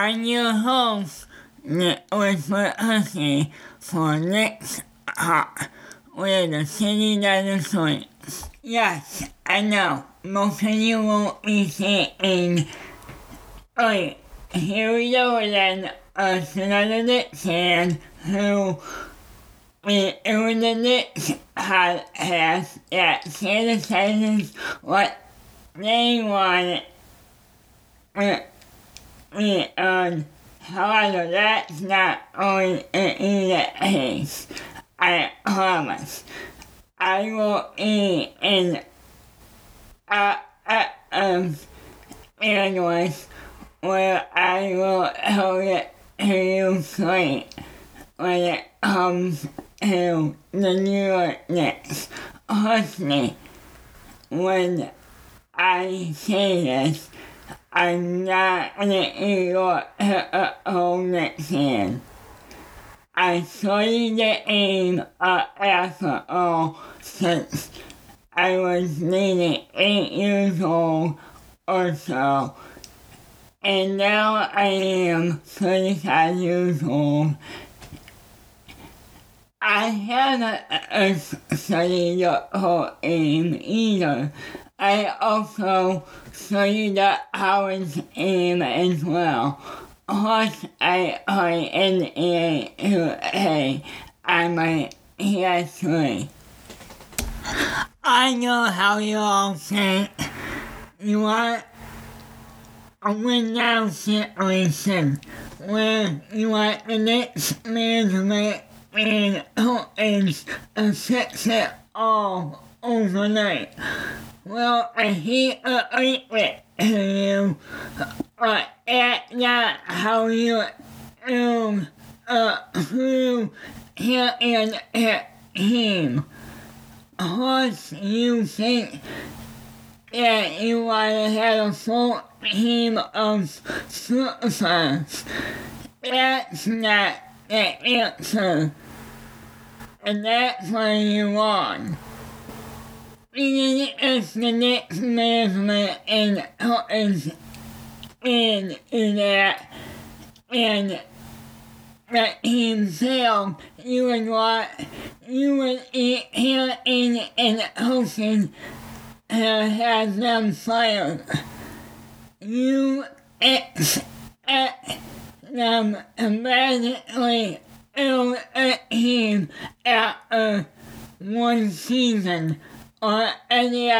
I'm your host, Whisper Husky, for Knick's Hot, where the city doesn't. Yes, I know, most of you won't be seeing. Alright, here we go again. Uh, another Knick fan who it, it was a Nick podcast that criticizes what they wanted. Uh, um, however, that's not always the case. I promise. I will eat in uh, uh, um, English where I will hold it to you straight when it comes to the New York Knicks. Honestly, when I say this, I'm not an New York home Knicks fan. I studied the game of basketball since I was maybe eight years old or so. And now I am 35 years old. I haven't studied the whole game either. I also studied the Howard's game as well. Plus, I play in NBA. I'm a history. I know how you all think. You want a win-now situation where you want the next management and Hilton's to fix it all overnight. Well, I hate to agree with you, but that's not how you do uh, who here and uh, him. Plus, you think that you want to have a full team of superstars. That's not the answer. And that's where you're wrong. And is in, in that and that failed, you would want you would eat here in and hosting and have them fired. You expect them immediately ill team after one season or any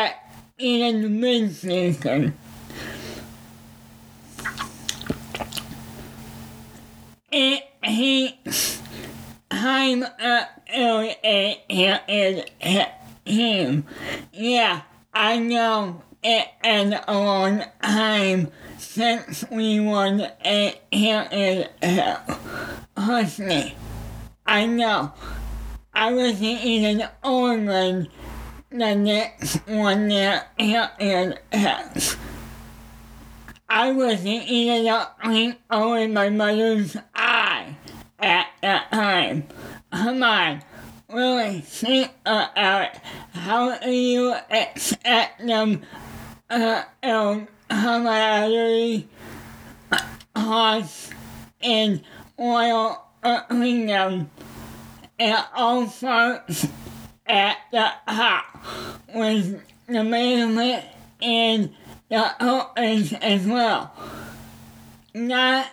even mid-season. It takes time to is him. Yeah, I know it been a long time since we won a championship. Trust me, I know. I wasn't even when the next one their championship. I wasn't even a blink over my mother's eye at that time. Come on, really think about how do you expect them uh, um, camaraderie, horse, and oil kingdom. It all starts at the top with the management and the owners as well. Not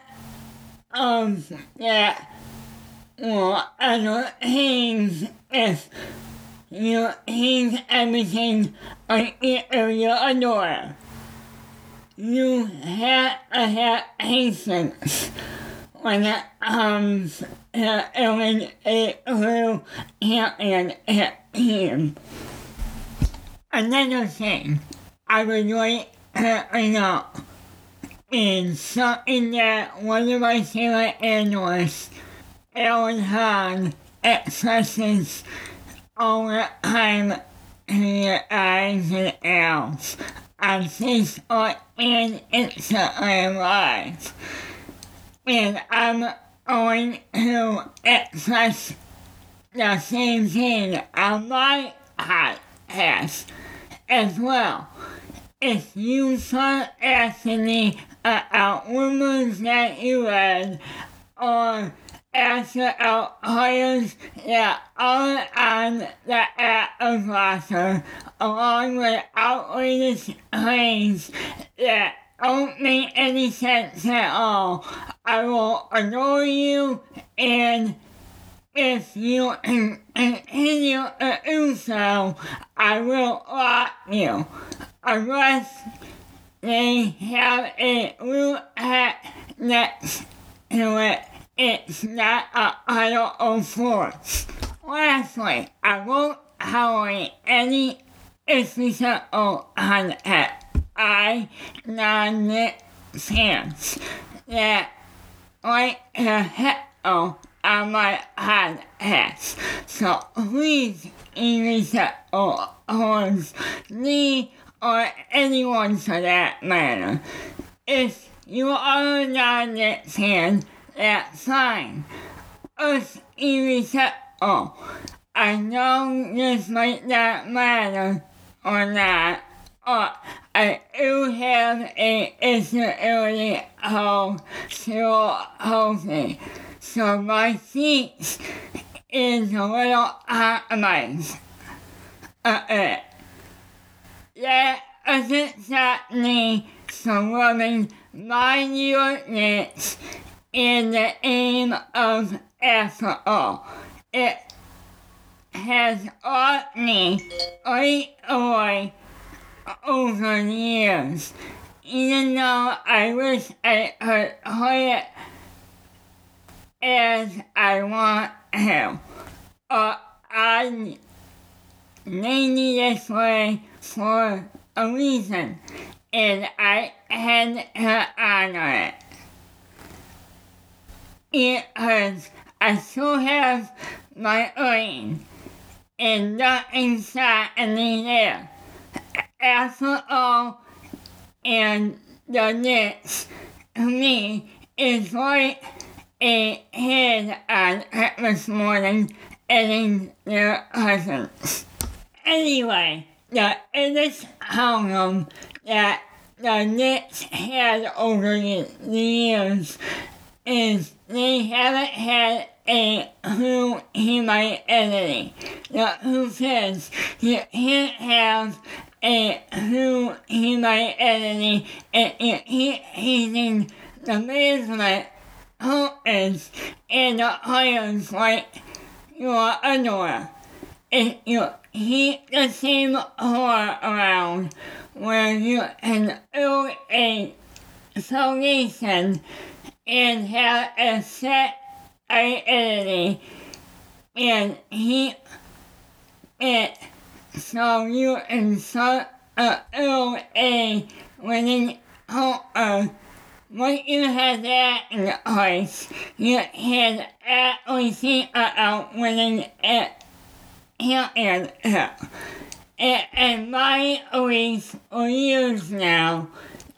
um that well other things if you think everything on your adore. You have to have patience when it comes to owning a real champion team. Another thing I would like to bring up is something that one of my favorite analysts, Alan Hahn, expresses all the time to your eyes and else on Facebook and Instagram Live. And I'm going to express the same thing on my podcast as well. If you start asking me about rumors that you read or ask about players that are on the Atlas roster, along with outrageous claims that don't make any sense at all. I will ignore you and if you continue to do so, I will lock you. Unless they have a blue hat next to it, it's not a idle of force. Lastly, I won't tolerate any physical contact. I non fans that like a heckle on my podcast. So please erase or towards me or anyone for that matter. If you are a non fan, that's fine. Us oh, I know this might not matter or not, but I do have a disability called cerebral so my seat is a little compromised. Uh, uh, that doesn't stop me from loving my units in the aim of alcohol. It has taught me great joy over years, even though I wish I could play it as I want him. Uh, I it this way for a reason, and I had to honor it. Because I still have my own, and nothing me there. After all, and the next to me is like a head on Christmas morning eating their cousins. Anyway, the biggest problem that the Knicks had over the years is they haven't had a who he might entity. The who says you can't have a who he might entity and keep using the basement is in the irons like your underwear. If you keep the same horror around where you can do a solution and have a set identity and keep it so you can start a a winning holder when you have that in place, you can actually think about winning it here and here. And my for years now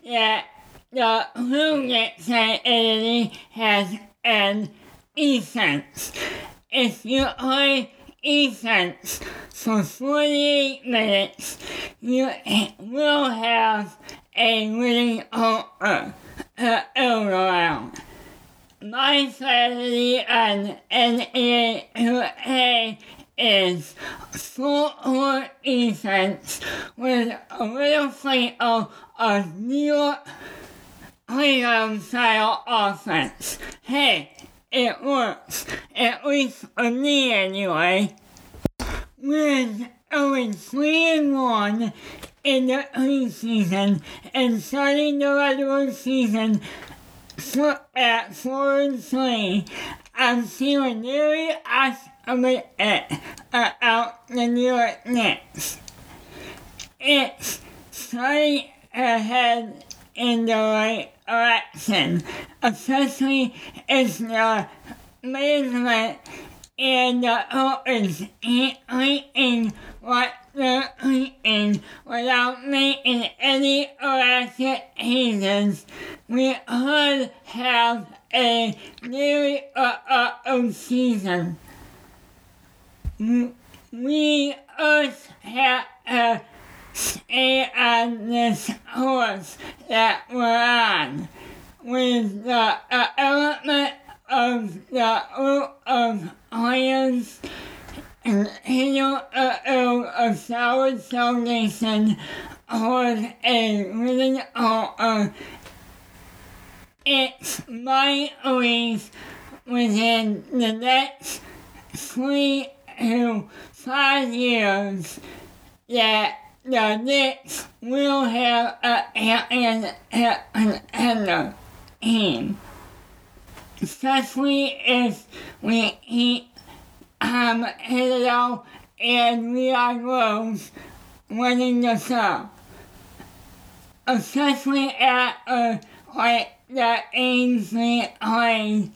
that the Lunatic entity has an essence. If you play essence for 48 minutes, you will have a winning order uh, around. My strategy on NA2A is full court defense with a little flavor of New York style offense. Hey, it works, at least for me anyway. With 0 3 and 1 in the preseason and starting the regular season at 4 and 3. I'm feeling very optimistic about the New York Knicks. It's starting ahead in the right direction, especially as the management and the owners ain't what the eating without making any erratic changes. We could have a uh, uh, season. We us have a and this horse that we're on with the element of the root of lions and heal a, a solid foundation was a really uh, it's my belief within the next three to five years that the Knicks will have a contender team. Especially if we keep um, Hideo and Leon Rose winning the show. Especially at a like the Ainsley played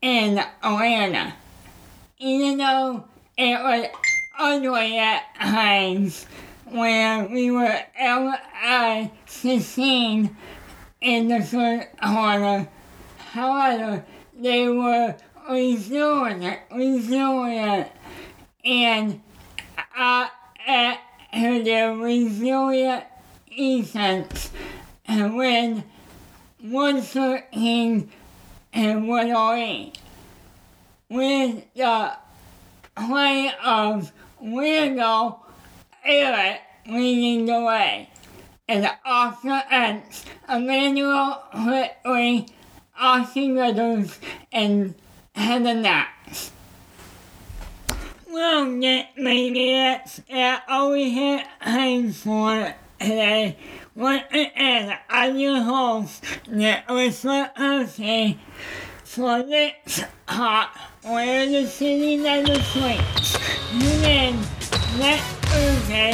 in Atlanta. Even though it was at times where we were LI 16 in the first quarter. However, they were resilient, resilient, and uh, at their resilient defense and when 113 and 108 with the play of Randle it leading the way. And off the ends, Immanuel Quickley, Austin Rivers, and Heather Knox. Well, maybe that's all we have time for today. Once again, I'm your host, Nicholas Jose, for this hot, where the city never sleeps. Tune in next Thursday